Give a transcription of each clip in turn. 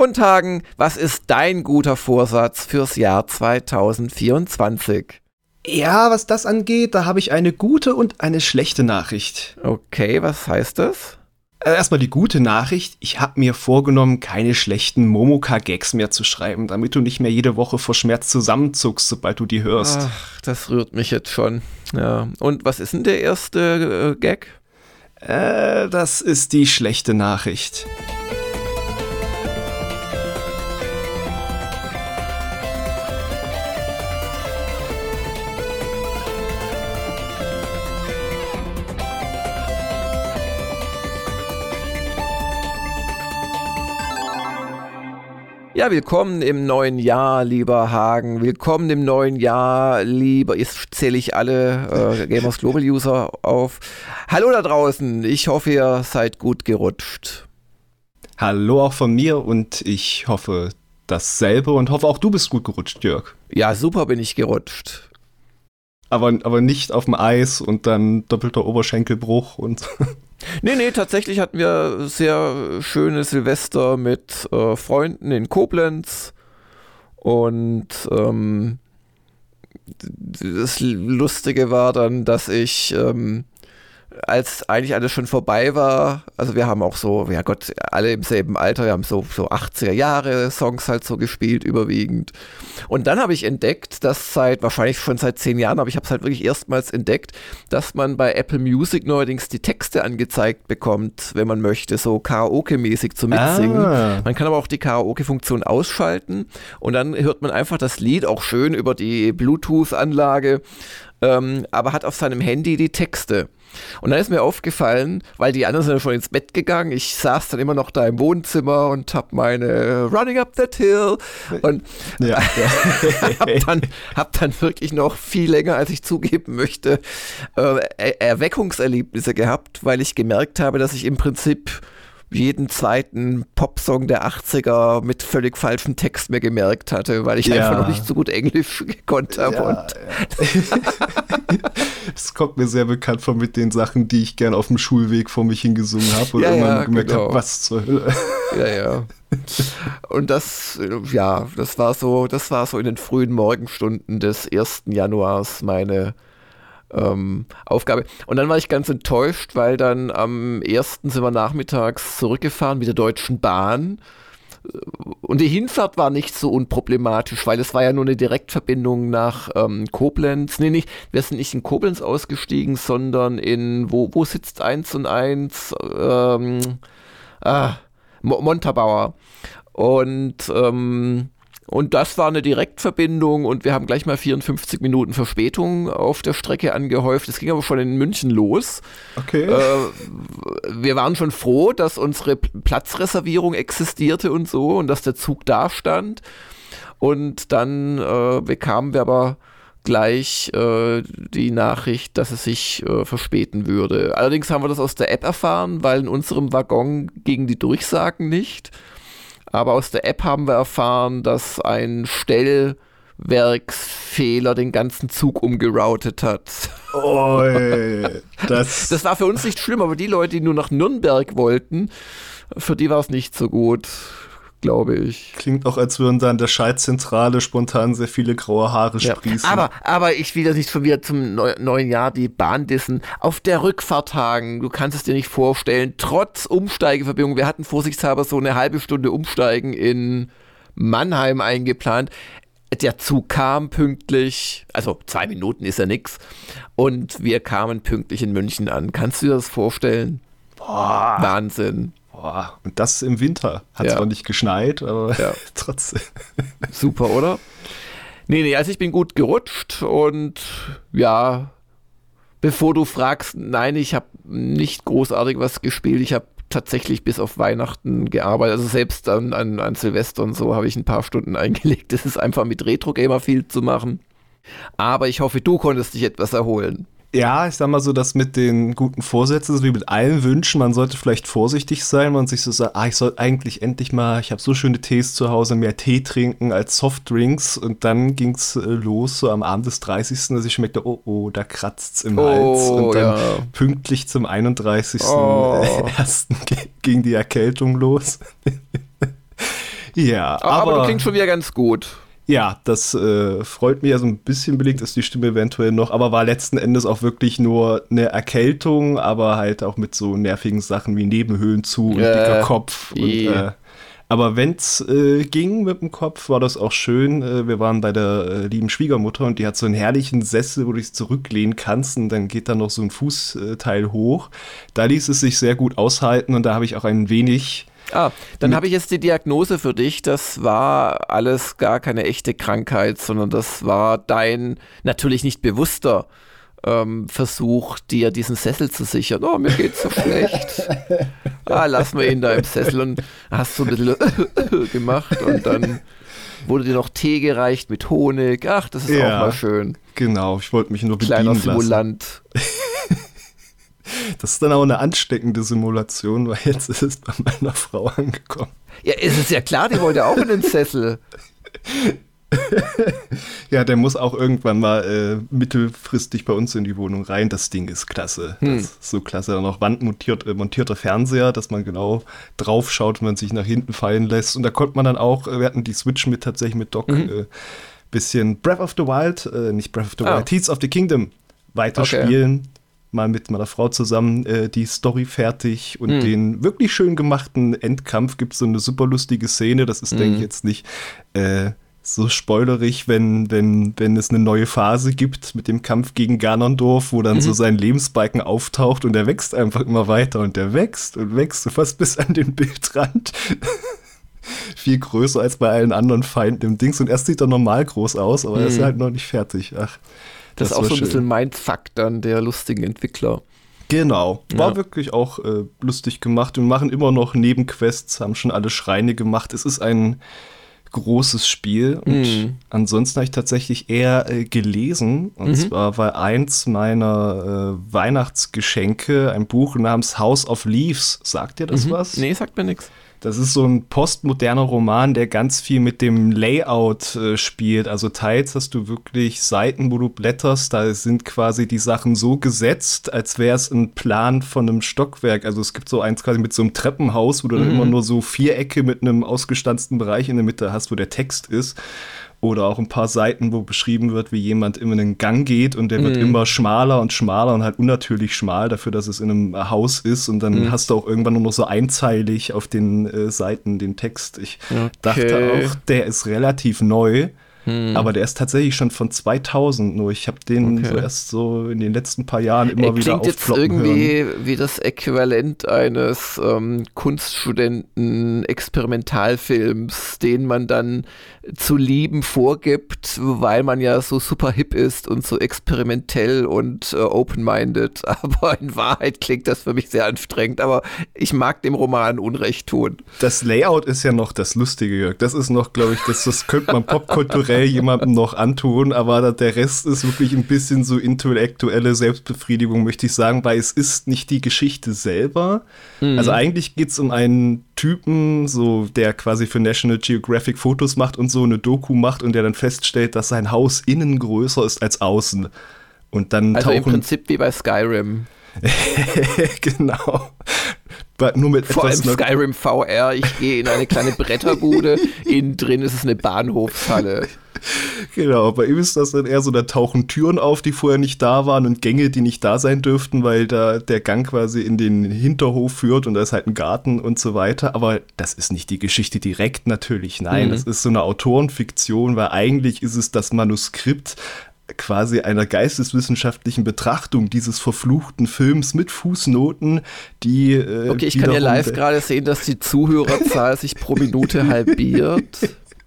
Und Hagen, was ist dein guter Vorsatz fürs Jahr 2024? Ja, was das angeht, da habe ich eine gute und eine schlechte Nachricht. Okay, was heißt das? Äh, erstmal die gute Nachricht. Ich habe mir vorgenommen, keine schlechten Momoka-Gags mehr zu schreiben, damit du nicht mehr jede Woche vor Schmerz zusammenzuckst, sobald du die hörst. Ach, das rührt mich jetzt schon. Ja. Und was ist denn der erste äh, Gag? Äh, das ist die schlechte Nachricht. Ja, willkommen im neuen Jahr, lieber Hagen. Willkommen im neuen Jahr, lieber, jetzt zähle ich alle äh, Gamers Global User auf. Hallo da draußen, ich hoffe, ihr seid gut gerutscht. Hallo auch von mir und ich hoffe dasselbe und hoffe auch du bist gut gerutscht, Jörg. Ja, super bin ich gerutscht. Aber, aber nicht auf dem Eis und dann doppelter Oberschenkelbruch und. Nee, nee, tatsächlich hatten wir sehr schöne Silvester mit äh, Freunden in Koblenz. Und ähm, das Lustige war dann, dass ich ähm, als eigentlich alles schon vorbei war, also wir haben auch so, ja Gott, alle im selben Alter, wir haben so, so 80er Jahre Songs halt so gespielt, überwiegend. Und dann habe ich entdeckt, dass seit, wahrscheinlich schon seit zehn Jahren, aber ich habe es halt wirklich erstmals entdeckt, dass man bei Apple Music neuerdings die Texte angezeigt bekommt, wenn man möchte, so Karaoke-mäßig zu mitsingen. Ah. Man kann aber auch die Karaoke-Funktion ausschalten und dann hört man einfach das Lied auch schön über die Bluetooth-Anlage, ähm, aber hat auf seinem Handy die Texte. Und dann ist mir aufgefallen, weil die anderen sind ja schon ins Bett gegangen, ich saß dann immer noch da im Wohnzimmer und hab meine Running Up That Hill und ja. hab, dann, hab dann wirklich noch viel länger, als ich zugeben möchte, äh, Erweckungserlebnisse gehabt, weil ich gemerkt habe, dass ich im Prinzip jeden zweiten Popsong der 80er mit völlig falschem Text mir gemerkt hatte, weil ich ja. einfach noch nicht so gut Englisch gekonnt habe. Ja, Es ja. kommt mir sehr bekannt vor mit den Sachen, die ich gern auf dem Schulweg vor mich hingesungen habe und irgendwann gemerkt genau. habe, was zur Hölle. Ja, ja. Und das, ja, das war so, das war so in den frühen Morgenstunden des 1. Januars meine ähm, Aufgabe. Und dann war ich ganz enttäuscht, weil dann am 1. sind wir nachmittags zurückgefahren mit der Deutschen Bahn. Und die Hinfahrt war nicht so unproblematisch, weil es war ja nur eine Direktverbindung nach ähm, Koblenz. Nee, nicht, wir sind nicht in Koblenz ausgestiegen, sondern in, wo, wo sitzt 1 und 1? Ähm, ah, Montabaur. Und ähm, und das war eine Direktverbindung und wir haben gleich mal 54 Minuten Verspätung auf der Strecke angehäuft. Es ging aber schon in München los. Okay. Äh, wir waren schon froh, dass unsere Platzreservierung existierte und so und dass der Zug da stand. Und dann äh, bekamen wir aber gleich äh, die Nachricht, dass es sich äh, verspäten würde. Allerdings haben wir das aus der App erfahren, weil in unserem Waggon gingen die Durchsagen nicht. Aber aus der App haben wir erfahren, dass ein Stellwerksfehler den ganzen Zug umgeroutet hat. Oi, das, das war für uns nicht schlimm, aber die Leute, die nur nach Nürnberg wollten, für die war es nicht so gut glaube ich. Klingt auch, als würden da in der Schaltzentrale spontan sehr viele graue Haare ja. sprießen. Aber, aber ich will das nicht von mir zum neu neuen Jahr die Bahn dissen. Auf der Rückfahrt Hagen, du kannst es dir nicht vorstellen, trotz Umsteigeverbindung, wir hatten vorsichtshalber so eine halbe Stunde Umsteigen in Mannheim eingeplant. Der Zug kam pünktlich, also zwei Minuten ist ja nix, und wir kamen pünktlich in München an. Kannst du dir das vorstellen? Boah. Wahnsinn. Boah, und das im Winter. Hat ja. zwar nicht geschneit, aber ja. trotzdem. Super, oder? Nee, nee, also ich bin gut gerutscht und ja, bevor du fragst, nein, ich habe nicht großartig was gespielt. Ich habe tatsächlich bis auf Weihnachten gearbeitet. Also selbst an, an, an Silvester und so habe ich ein paar Stunden eingelegt. Es ist einfach mit Retro-Gamer viel zu machen. Aber ich hoffe, du konntest dich etwas erholen. Ja, ich sag mal so, dass mit den guten Vorsätzen, so wie mit allen Wünschen, man sollte vielleicht vorsichtig sein, man sich so sagt, ah, ich soll eigentlich endlich mal, ich habe so schöne Tees zu Hause, mehr Tee trinken als Softdrinks und dann ging's äh, los, so am Abend des 30., dass ich schmeckte, oh, oh, da kratzt's im oh, Hals und dann ja. pünktlich zum 31. Oh. ersten ging die Erkältung los. Ja, aber, aber du klingst schon wieder ganz gut. Ja, das äh, freut mich. Also ein bisschen belegt ist die Stimme eventuell noch, aber war letzten Endes auch wirklich nur eine Erkältung, aber halt auch mit so nervigen Sachen wie Nebenhöhlen zu und äh, dicker Kopf. Und, äh, aber wenn's äh, ging mit dem Kopf, war das auch schön. Äh, wir waren bei der äh, lieben Schwiegermutter und die hat so einen herrlichen Sessel, wo du dich zurücklehnen kannst und dann geht da noch so ein Fußteil hoch. Da ließ es sich sehr gut aushalten und da habe ich auch ein wenig Ah, dann habe ich jetzt die Diagnose für dich. Das war alles gar keine echte Krankheit, sondern das war dein natürlich nicht bewusster ähm, Versuch, dir diesen Sessel zu sichern. Oh, mir geht's so schlecht. Ah, lass mal ihn da im Sessel und hast so ein bisschen gemacht und dann wurde dir noch Tee gereicht mit Honig. Ach, das ist ja, auch mal schön. Genau, ich wollte mich nur bedienen Kleiner Simulant. Das ist dann auch eine ansteckende Simulation, weil jetzt ist es bei meiner Frau angekommen. Ja, ist es ja klar, die wollte auch in den Sessel. ja, der muss auch irgendwann mal äh, mittelfristig bei uns in die Wohnung rein. Das Ding ist klasse. Hm. Das ist so klasse. Dann noch wandmontierter äh, montierter Fernseher, dass man genau drauf schaut, wenn man sich nach hinten fallen lässt. Und da konnte man dann auch, äh, wir hatten die Switch mit tatsächlich mit Dock, mhm. äh, bisschen Breath of the Wild, äh, nicht Breath of the ah. Wild, Teats of the Kingdom weiterspielen. Okay mal mit meiner Frau zusammen äh, die Story fertig und mhm. den wirklich schön gemachten Endkampf gibt es so eine super lustige Szene. Das ist, mhm. denke ich, jetzt nicht äh, so spoilerig, wenn, wenn, wenn es eine neue Phase gibt mit dem Kampf gegen Ganondorf, wo dann mhm. so sein Lebensbalken auftaucht und der wächst einfach immer weiter und der wächst und wächst fast bis an den Bildrand. Viel größer als bei allen anderen Feinden im Dings und erst sieht er normal groß aus, aber er ist mhm. halt noch nicht fertig. Ach, das, das ist auch so ein schön. bisschen Mindfuck dann der lustigen Entwickler. Genau, war ja. wirklich auch äh, lustig gemacht. Wir machen immer noch Nebenquests, haben schon alle Schreine gemacht. Es ist ein großes Spiel. Und mm. ansonsten habe ich tatsächlich eher äh, gelesen. Und mhm. zwar war eins meiner äh, Weihnachtsgeschenke ein Buch namens House of Leaves. Sagt dir das mhm. was? Nee, sagt mir nichts. Das ist so ein postmoderner Roman, der ganz viel mit dem Layout äh, spielt. Also teils hast du wirklich Seiten, wo du blätterst, da sind quasi die Sachen so gesetzt, als wäre es ein Plan von einem Stockwerk. Also es gibt so eins quasi mit so einem Treppenhaus, wo du mhm. dann immer nur so Vierecke mit einem ausgestanzten Bereich in der Mitte hast, wo der Text ist. Oder auch ein paar Seiten, wo beschrieben wird, wie jemand in einen Gang geht und der wird mhm. immer schmaler und schmaler und halt unnatürlich schmal dafür, dass es in einem Haus ist. Und dann mhm. hast du auch irgendwann nur noch so einzeilig auf den äh, Seiten den Text. Ich okay. dachte auch, der ist relativ neu. Hm. Aber der ist tatsächlich schon von 2000 nur. Ich habe den okay. so erst so in den letzten paar Jahren immer er wieder klingt jetzt irgendwie hören. wie das Äquivalent eines ähm, Kunststudenten-Experimentalfilms, den man dann zu lieben vorgibt, weil man ja so super hip ist und so experimentell und äh, open-minded. Aber in Wahrheit klingt das für mich sehr anstrengend. Aber ich mag dem Roman Unrecht tun. Das Layout ist ja noch das Lustige, Jörg. Das ist noch, glaube ich, das, das könnte man popkulturell jemandem noch antun. Aber der Rest ist wirklich ein bisschen so intellektuelle Selbstbefriedigung, möchte ich sagen, weil es ist nicht die Geschichte selber. Mhm. Also eigentlich geht es um einen Typen, so der quasi für National Geographic Fotos macht und so eine Doku macht und der dann feststellt, dass sein Haus innen größer ist als außen. Und dann also im Prinzip wie bei Skyrim. genau. Nur mit Vor allem Skyrim VR, ich gehe in eine kleine Bretterbude, innen drin ist es eine Bahnhofshalle. Genau, bei ihm ist das dann eher so, da tauchen Türen auf, die vorher nicht da waren und Gänge, die nicht da sein dürften, weil da der Gang quasi in den Hinterhof führt und da ist halt ein Garten und so weiter. Aber das ist nicht die Geschichte direkt natürlich, nein, mhm. das ist so eine Autorenfiktion, weil eigentlich ist es das Manuskript quasi einer geisteswissenschaftlichen Betrachtung dieses verfluchten Films mit Fußnoten, die. Äh, okay, ich kann ja live gerade sehen, dass die Zuhörerzahl sich pro Minute halbiert.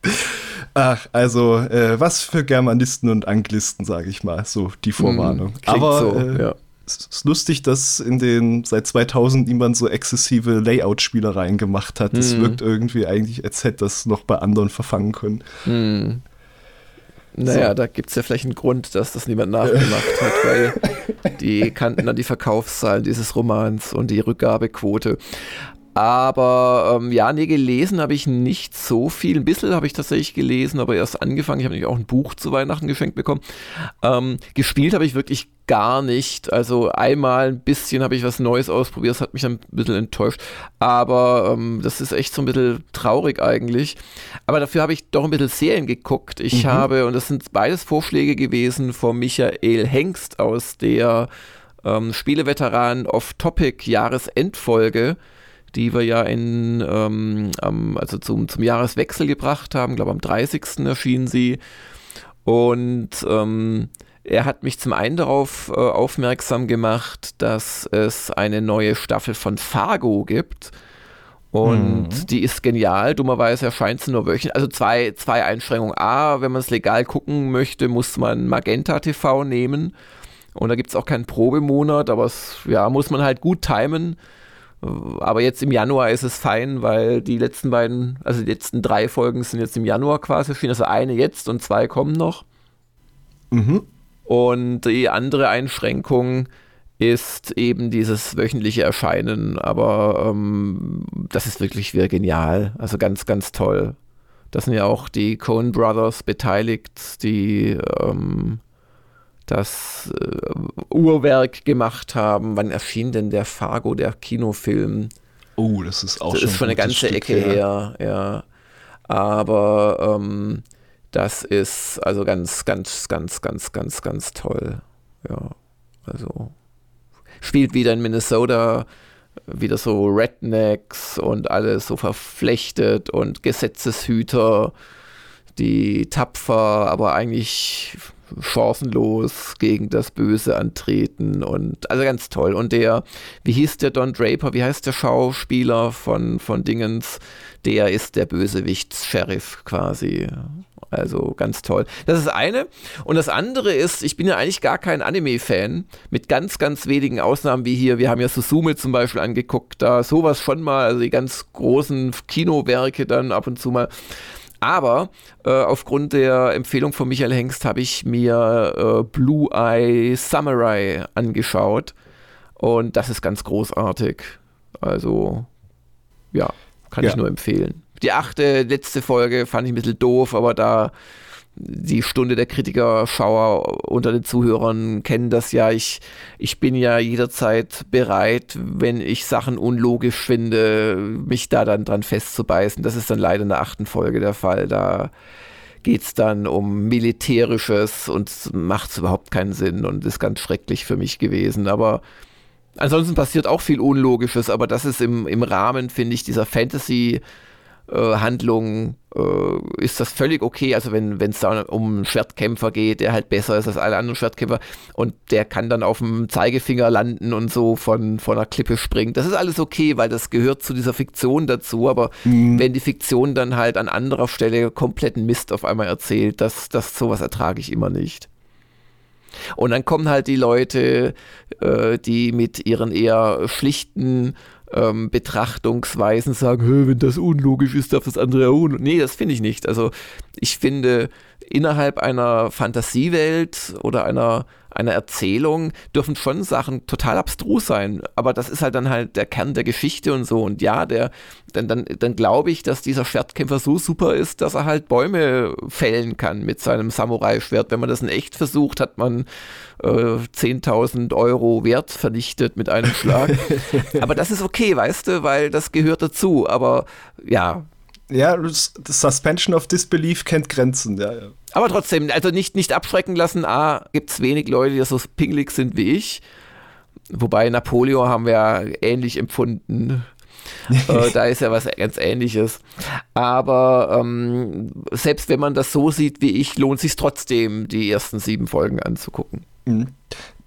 Ach, also äh, was für Germanisten und Anglisten, sage ich mal, so die Vorwarnung. Mm, Aber so, äh, ja. es ist lustig, dass in den seit 2000 niemand so exzessive Layout-Spielereien gemacht hat. Es mm. wirkt irgendwie eigentlich, als hätte das noch bei anderen verfangen können. Mm. Naja, so. da gibt es ja vielleicht einen Grund, dass das niemand nachgemacht hat, weil die kannten dann die Verkaufszahlen dieses Romans und die Rückgabequote. Aber ähm, ja, nee, gelesen habe ich nicht so viel. Ein bisschen habe ich tatsächlich gelesen, aber erst angefangen. Ich habe nämlich auch ein Buch zu Weihnachten geschenkt bekommen. Ähm, gespielt habe ich wirklich gar nicht. Also einmal ein bisschen habe ich was Neues ausprobiert, das hat mich dann ein bisschen enttäuscht. Aber ähm, das ist echt so ein bisschen traurig eigentlich. Aber dafür habe ich doch ein bisschen Serien geguckt. Ich mhm. habe, und das sind beides Vorschläge gewesen von Michael Hengst aus der ähm, Spieleveteran Off-Topic Jahresendfolge die wir ja in, ähm, also zum, zum Jahreswechsel gebracht haben. Ich glaube, am 30. erschien sie. Und ähm, er hat mich zum einen darauf äh, aufmerksam gemacht, dass es eine neue Staffel von Fargo gibt. Und mhm. die ist genial. Dummerweise erscheint sie nur wöchentlich. Also zwei, zwei Einschränkungen. A, wenn man es legal gucken möchte, muss man Magenta TV nehmen. Und da gibt es auch keinen Probemonat, aber es ja, muss man halt gut timen. Aber jetzt im Januar ist es fein, weil die letzten beiden, also die letzten drei Folgen sind jetzt im Januar quasi erschienen. Also eine jetzt und zwei kommen noch. Mhm. Und die andere Einschränkung ist eben dieses wöchentliche Erscheinen. Aber ähm, das ist wirklich wieder genial. Also ganz, ganz toll. Da sind ja auch die Coen Brothers beteiligt, die ähm, das äh, Uhrwerk gemacht haben. Wann erschien denn der Fargo, der Kinofilm? Oh, das ist auch das schon, ist schon eine ganze Stück Ecke her. her, ja. Aber ähm, das ist also ganz, ganz, ganz, ganz, ganz, ganz toll. Ja, also spielt wieder in Minnesota, wieder so Rednecks und alles so verflechtet und Gesetzeshüter, die tapfer, aber eigentlich chancenlos gegen das Böse antreten und also ganz toll. Und der, wie hieß der Don Draper, wie heißt der Schauspieler von, von Dingens? Der ist der Bösewichts-Sheriff quasi. Also ganz toll. Das ist eine. Und das andere ist, ich bin ja eigentlich gar kein Anime-Fan, mit ganz, ganz wenigen Ausnahmen wie hier. Wir haben ja Susume zum Beispiel angeguckt, da sowas schon mal, also die ganz großen Kinowerke dann ab und zu mal. Aber äh, aufgrund der Empfehlung von Michael Hengst habe ich mir äh, Blue Eye Samurai angeschaut. Und das ist ganz großartig. Also, ja, kann ja. ich nur empfehlen. Die achte, letzte Folge fand ich ein bisschen doof, aber da die Stunde der Kritiker-Schauer unter den Zuhörern kennen das ja. Ich, ich bin ja jederzeit bereit, wenn ich Sachen unlogisch finde, mich da dann dran festzubeißen. Das ist dann leider in der achten Folge der Fall. Da geht es dann um Militärisches und macht überhaupt keinen Sinn und ist ganz schrecklich für mich gewesen. Aber ansonsten passiert auch viel Unlogisches, aber das ist im, im Rahmen, finde ich, dieser Fantasy- äh, Handlung äh, ist das völlig okay. Also wenn es da um einen Schwertkämpfer geht, der halt besser ist als alle anderen Schwertkämpfer und der kann dann auf dem Zeigefinger landen und so von, von einer Klippe springen. Das ist alles okay, weil das gehört zu dieser Fiktion dazu. Aber mhm. wenn die Fiktion dann halt an anderer Stelle kompletten Mist auf einmal erzählt, das, das sowas ertrage ich immer nicht. Und dann kommen halt die Leute, äh, die mit ihren eher schlichten ähm, Betrachtungsweisen sagen, wenn das unlogisch ist, darf das andere auch unlogisch. Nee, das finde ich nicht. Also ich finde, innerhalb einer Fantasiewelt oder einer, einer Erzählung dürfen schon Sachen total abstrus sein. Aber das ist halt dann halt der Kern der Geschichte und so. Und ja, der, dann, dann, dann glaube ich, dass dieser Schwertkämpfer so super ist, dass er halt Bäume fällen kann mit seinem Samurai-Schwert. Wenn man das in echt versucht, hat man äh, 10.000 Euro Wert vernichtet mit einem Schlag. Aber das ist okay, weißt du, weil das gehört dazu. Aber ja, ja, das Suspension of Disbelief kennt Grenzen, ja, ja. Aber trotzdem, also nicht, nicht abschrecken lassen. A, gibt es wenig Leute, die so pingelig sind wie ich. Wobei Napoleon haben wir ja ähnlich empfunden. äh, da ist ja was ganz ähnliches. Aber ähm, selbst wenn man das so sieht wie ich, lohnt sich trotzdem, die ersten sieben Folgen anzugucken. Mhm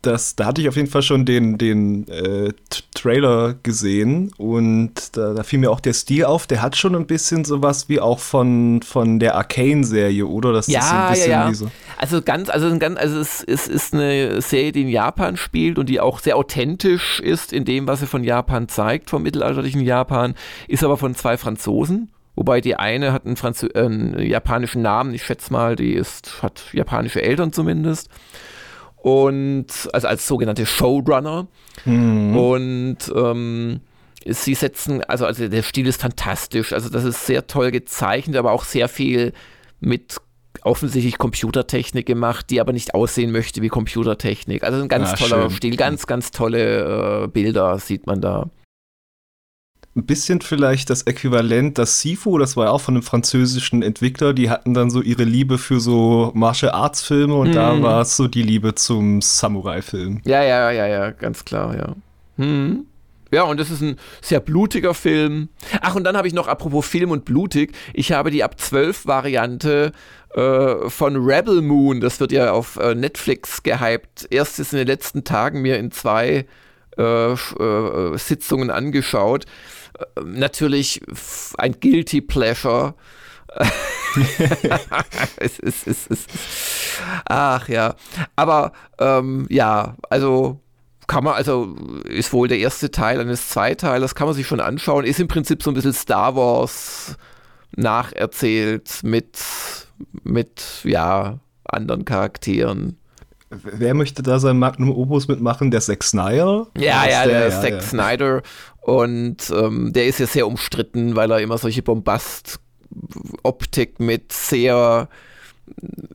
das, da hatte ich auf jeden Fall schon den, den äh, Trailer gesehen und da, da, fiel mir auch der Stil auf. Der hat schon ein bisschen sowas wie auch von, von der Arcane-Serie, oder? Das ja, ist ein bisschen ja, ja. So also ganz, also ganz, also es, es ist eine Serie, die in Japan spielt und die auch sehr authentisch ist in dem, was sie von Japan zeigt, vom mittelalterlichen Japan, ist aber von zwei Franzosen. Wobei die eine hat einen, äh, einen japanischen Namen, ich schätze mal, die ist, hat japanische Eltern zumindest und also als sogenannte Showrunner. Mhm. Und ähm, sie setzen, also, also der Stil ist fantastisch, also das ist sehr toll gezeichnet, aber auch sehr viel mit offensichtlich Computertechnik gemacht, die aber nicht aussehen möchte wie Computertechnik. Also ein ganz ah, toller schön. Stil, ganz, ganz tolle äh, Bilder sieht man da. Ein bisschen vielleicht das Äquivalent, das Sifu, das war ja auch von einem französischen Entwickler, die hatten dann so ihre Liebe für so Martial Arts Filme und hm. da war es so die Liebe zum Samurai-Film. Ja, ja, ja, ja, ganz klar, ja. Hm. Ja, und das ist ein sehr blutiger Film. Ach, und dann habe ich noch, apropos Film und blutig, ich habe die ab 12 Variante äh, von Rebel Moon, das wird ja auf äh, Netflix gehypt, erst ist in den letzten Tagen mir in zwei äh, äh Sitzungen angeschaut. Äh, natürlich ein Guilty Pleasure. es, ist, es, es, ach ja, aber ähm, ja, also kann man, also ist wohl der erste Teil eines Zweiteilers, kann man sich schon anschauen. Ist im Prinzip so ein bisschen Star Wars nacherzählt mit, mit ja, anderen Charakteren. Wer möchte da sein Magnum Opus mitmachen? Der Zack Snyder? Ja, ja, der, der ja, Zack ja. Snyder. Und ähm, der ist ja sehr umstritten, weil er immer solche Bombast-Optik mit sehr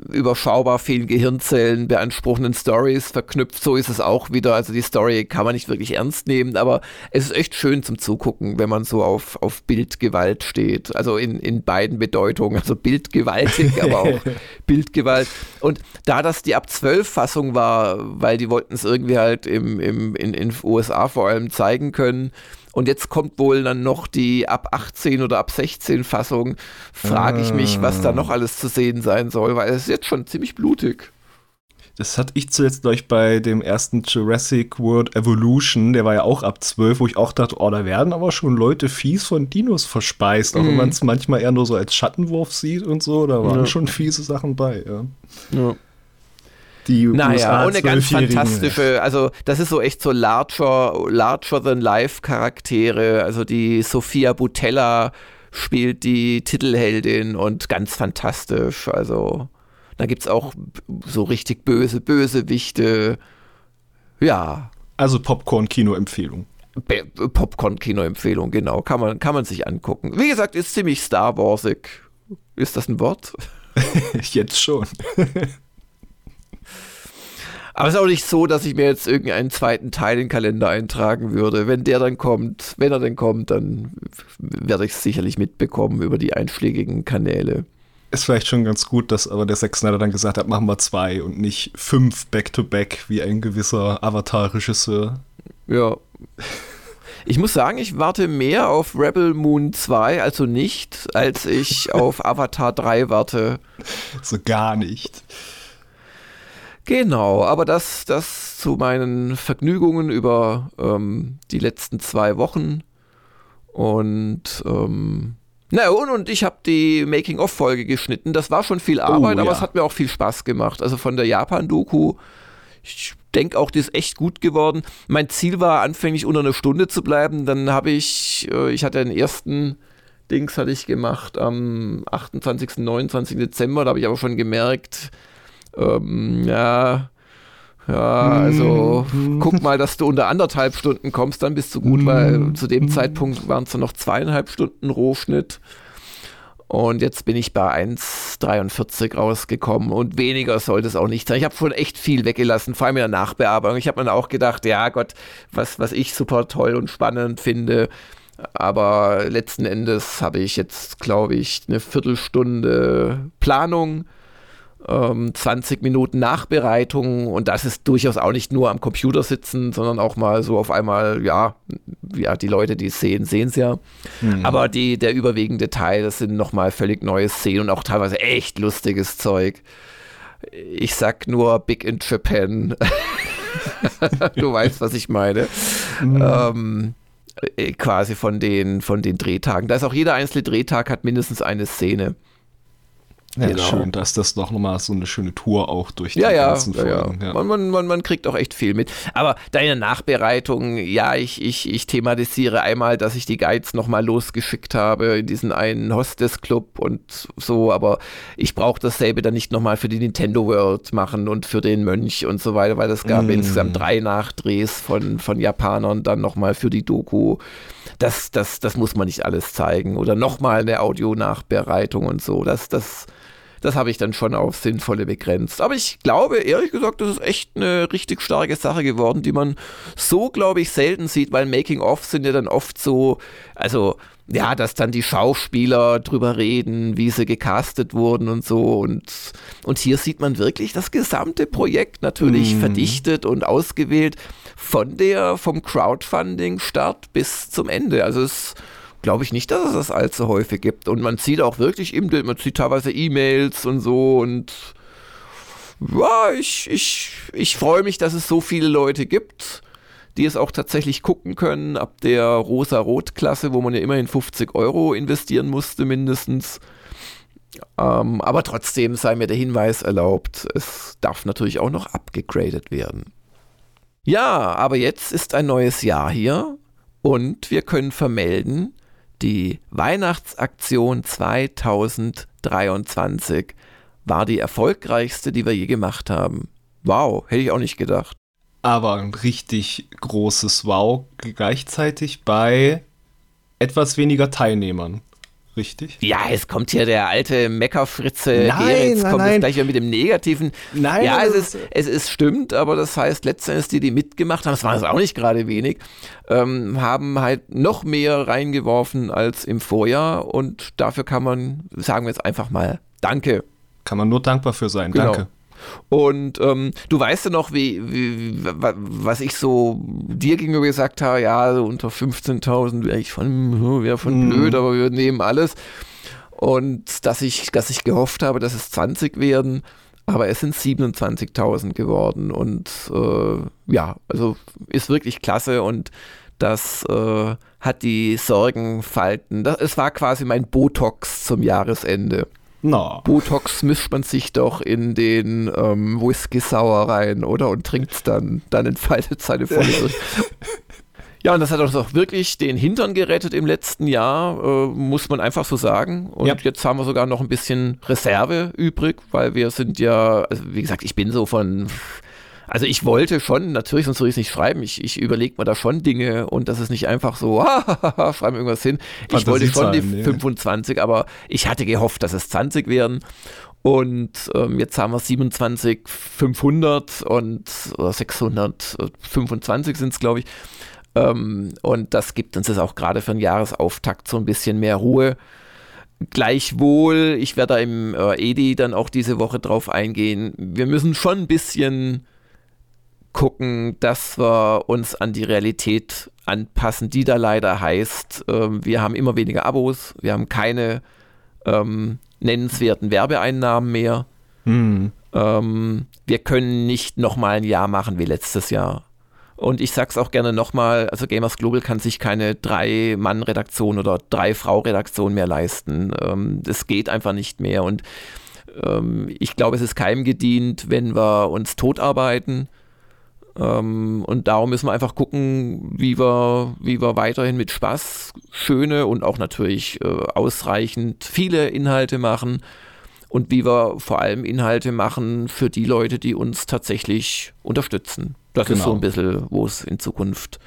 überschaubar vielen Gehirnzellen beanspruchenden Stories verknüpft. So ist es auch wieder. Also die Story kann man nicht wirklich ernst nehmen, aber es ist echt schön zum Zugucken, wenn man so auf, auf Bildgewalt steht. Also in, in beiden Bedeutungen. Also bildgewaltig, aber auch Bildgewalt. Und da das die ab 12 Fassung war, weil die wollten es irgendwie halt im, im, in den USA vor allem zeigen können, und jetzt kommt wohl dann noch die ab 18 oder ab 16 Fassung. Frage ich mich, was da noch alles zu sehen sein soll, weil es ist jetzt schon ziemlich blutig. Das hatte ich zuletzt, glaube ich, bei dem ersten Jurassic World Evolution, der war ja auch ab 12, wo ich auch dachte, oh, da werden aber schon Leute fies von Dinos verspeist, auch mhm. wenn man es manchmal eher nur so als Schattenwurf sieht und so, da waren ja. schon fiese Sachen bei, ja. ja die naja, USA und eine ganz fantastische, also das ist so echt so larger, larger than life Charaktere. Also die Sophia Butella spielt die Titelheldin und ganz fantastisch. Also da gibt es auch so richtig böse, böse Wichte. Ja. Also Popcorn-Kino-Empfehlung. Popcorn-Kino-Empfehlung, genau. Kann man, kann man sich angucken. Wie gesagt, ist ziemlich Star Warsig. Ist das ein Wort? Jetzt schon. Aber es ist auch nicht so, dass ich mir jetzt irgendeinen zweiten Teil in den Kalender eintragen würde. Wenn der dann kommt, wenn er denn kommt, dann werde ich es sicherlich mitbekommen über die einschlägigen Kanäle. Ist vielleicht schon ganz gut, dass aber der Zack Snyder dann gesagt hat, machen wir zwei und nicht fünf Back-to-Back -back, wie ein gewisser Avatar-Regisseur. Ja. Ich muss sagen, ich warte mehr auf Rebel Moon 2, also nicht, als ich auf Avatar 3 warte. So gar nicht. Genau, aber das, das zu meinen Vergnügungen über ähm, die letzten zwei Wochen. Und ähm, na und, und ich habe die Making-of-Folge geschnitten. Das war schon viel oh, Arbeit, oh, aber es hat mir auch viel Spaß gemacht. Also von der Japan-Doku, ich denke auch, die ist echt gut geworden. Mein Ziel war anfänglich unter einer Stunde zu bleiben. Dann habe ich, äh, ich hatte den ersten Dings hatte ich gemacht am 28., 29. Dezember. Da habe ich aber schon gemerkt, ähm, ja, ja, also mhm. guck mal, dass du unter anderthalb Stunden kommst, dann bist du gut, weil mhm. zu dem Zeitpunkt waren es noch zweieinhalb Stunden Rohschnitt. Und jetzt bin ich bei 1,43 rausgekommen und weniger sollte es auch nicht sein. Ich habe schon echt viel weggelassen, vor allem in der Nachbearbeitung. Ich habe mir auch gedacht, ja Gott, was, was ich super toll und spannend finde. Aber letzten Endes habe ich jetzt, glaube ich, eine Viertelstunde Planung 20 ähm, Minuten Nachbereitung und das ist durchaus auch nicht nur am Computer sitzen, sondern auch mal so auf einmal, ja, ja die Leute, die es sehen, sehen es ja. Mhm. Aber die, der überwiegende Teil, das sind nochmal völlig neue Szenen und auch teilweise echt lustiges Zeug. Ich sag nur Big in Japan. du weißt, was ich meine. Mhm. Ähm, äh, quasi von den, von den Drehtagen. Da ist auch jeder einzelne Drehtag hat mindestens eine Szene. Ja, genau. schön, dass das doch nochmal so eine schöne Tour auch durch die ja, ganzen ja, Folgen. Ja. Man, man, man, kriegt auch echt viel mit. Aber deine Nachbereitung, ja, ich, ich, ich thematisiere einmal, dass ich die Guides nochmal losgeschickt habe in diesen einen Hostess-Club und so, aber ich brauche dasselbe dann nicht nochmal für die Nintendo World machen und für den Mönch und so weiter, weil es gab mm. insgesamt drei Nachdrehs von, von Japanern dann nochmal für die Doku. Das, das, das muss man nicht alles zeigen. Oder nochmal eine Audio-Nachbereitung und so. Das, das das habe ich dann schon auf Sinnvolle begrenzt. Aber ich glaube, ehrlich gesagt, das ist echt eine richtig starke Sache geworden, die man so, glaube ich, selten sieht, weil Making-of sind ja dann oft so, also ja, dass dann die Schauspieler drüber reden, wie sie gecastet wurden und so. Und, und hier sieht man wirklich das gesamte Projekt natürlich mm. verdichtet und ausgewählt von der, vom Crowdfunding-Start bis zum Ende. Also es glaube ich nicht, dass es das allzu häufig gibt. Und man sieht auch wirklich im man sieht teilweise E-Mails und so und ja, ich, ich, ich freue mich, dass es so viele Leute gibt, die es auch tatsächlich gucken können, ab der Rosa-Rot-Klasse, wo man ja immerhin 50 Euro investieren musste mindestens. Ähm, aber trotzdem sei mir der Hinweis erlaubt, es darf natürlich auch noch abgegradet werden. Ja, aber jetzt ist ein neues Jahr hier und wir können vermelden, die Weihnachtsaktion 2023 war die erfolgreichste, die wir je gemacht haben. Wow, hätte ich auch nicht gedacht. Aber ein richtig großes Wow gleichzeitig bei etwas weniger Teilnehmern richtig? Ja, es kommt hier der alte Meckerfritze nein, Geritz, kommt nein. jetzt gleich mit dem Negativen. Nein, ja, es ist, es ist stimmt, aber das heißt, letztendlich die, die mitgemacht haben, das war es auch nicht gerade wenig, ähm, haben halt noch mehr reingeworfen als im Vorjahr und dafür kann man, sagen wir jetzt einfach mal, danke. Kann man nur dankbar für sein, genau. danke. Und ähm, du weißt ja noch, wie, wie, was ich so dir gegenüber gesagt habe, ja, unter 15.000 wäre ich von, hm, wäre von mm. blöd, aber wir nehmen alles. Und dass ich, dass ich gehofft habe, dass es 20 werden, aber es sind 27.000 geworden. Und äh, ja, also ist wirklich klasse und das äh, hat die Sorgenfalten. Das, es war quasi mein Botox zum Jahresende. No. Botox mischt man sich doch in den ähm, Whisky sauer rein, oder? Und trinkt es dann. Dann entfaltet seine Folge. ja, und das hat uns auch wirklich den Hintern gerettet im letzten Jahr, äh, muss man einfach so sagen. Und ja. jetzt haben wir sogar noch ein bisschen Reserve übrig, weil wir sind ja, also wie gesagt, ich bin so von also ich wollte schon, natürlich, sonst würde ich es nicht schreiben, ich, ich überlege mir da schon Dinge und das ist nicht einfach so, schreiben irgendwas hin. Ich wollte schon die nee. 25, aber ich hatte gehofft, dass es 20 werden. Und ähm, jetzt haben wir 27, 500 und oder 625 sind es, glaube ich. Ähm, und das gibt uns jetzt auch gerade für den Jahresauftakt so ein bisschen mehr Ruhe. Gleichwohl, ich werde da im äh, EDI dann auch diese Woche drauf eingehen. Wir müssen schon ein bisschen gucken, dass wir uns an die Realität anpassen, die da leider heißt, äh, wir haben immer weniger Abos, wir haben keine ähm, nennenswerten Werbeeinnahmen mehr. Hm. Ähm, wir können nicht nochmal ein Jahr machen wie letztes Jahr. Und ich sag's auch gerne nochmal, also Gamers Global kann sich keine Drei-Mann-Redaktion oder Drei-Frau-Redaktion mehr leisten. Ähm, das geht einfach nicht mehr. Und ähm, ich glaube, es ist keinem gedient, wenn wir uns totarbeiten ähm, und darum müssen wir einfach gucken, wie wir, wie wir weiterhin mit Spaß schöne und auch natürlich äh, ausreichend viele Inhalte machen und wie wir vor allem Inhalte machen für die Leute, die uns tatsächlich unterstützen. Das genau. ist so ein bisschen, wo es in Zukunft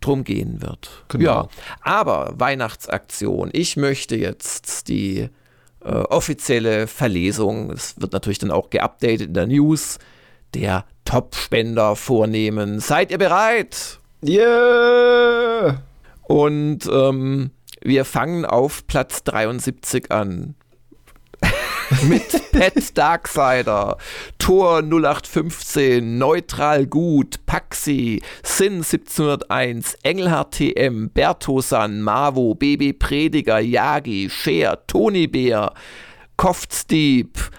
drum gehen wird. Genau. Ja, aber Weihnachtsaktion. Ich möchte jetzt die äh, offizielle Verlesung, es wird natürlich dann auch geupdatet in der News, der Top-Spender vornehmen. Seid ihr bereit? Yeah! Und ähm, wir fangen auf Platz 73 an. Mit Pet Darksider, Tor 0815, Neutral Gut, Paxi, Sin 1701, Engelhard TM, Bertosan, Mavo, Baby Prediger, Yagi, Cher, Tony Bär, Koftsdieb,